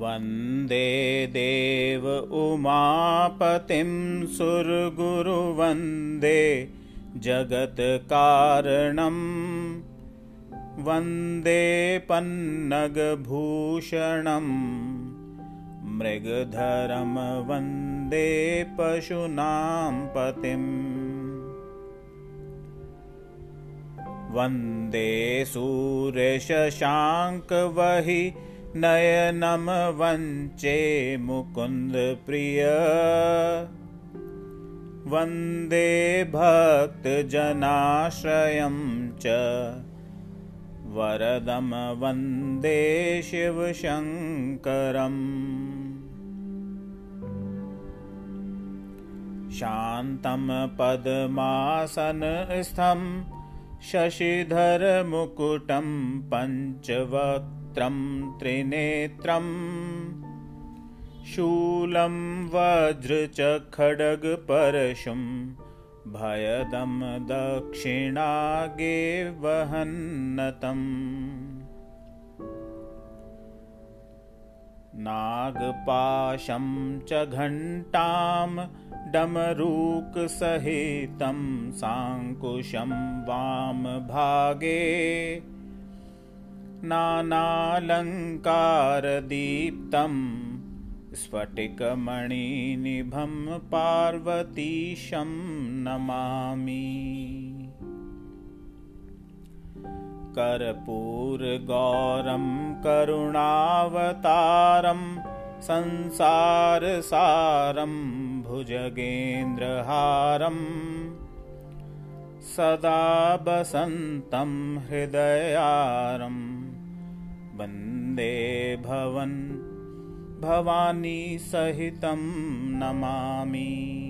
वन्दे देव उमापतिं सुरगुरुवन्दे जगत्कारणम् वन्दे पन्नगभूषणम् मृगधरं वन्दे पशूनां पतिम् वन्दे सूर्यशशाङ्कवहि नयनं वञ्चे मुकुन्दप्रिय। वन्दे भक्तजनाश्रयं च। वरदं वन्दे शिवशङ्करम्। शान्तं पद्मासनस्थं शशिधरमुकुटं पञ्चवक् त्रिनेत्रम् शूलं वज्र च खड्गपरशुं भयदं दक्षिणागे वहन्नतम् नागपाशं च घण्टां डमरूकसहितं साङ्कुशं वामभागे नानालङ्कारदीप्तं स्फटिकमणिनिभं पार्वतीशं नमामि। कर्पूरगौरं करुणावतारं संसारसारं भुजगेन्द्रहारम् सदा बसन्तं हृदयारम् वन्दे भवन्। भवानी सहितं नमामि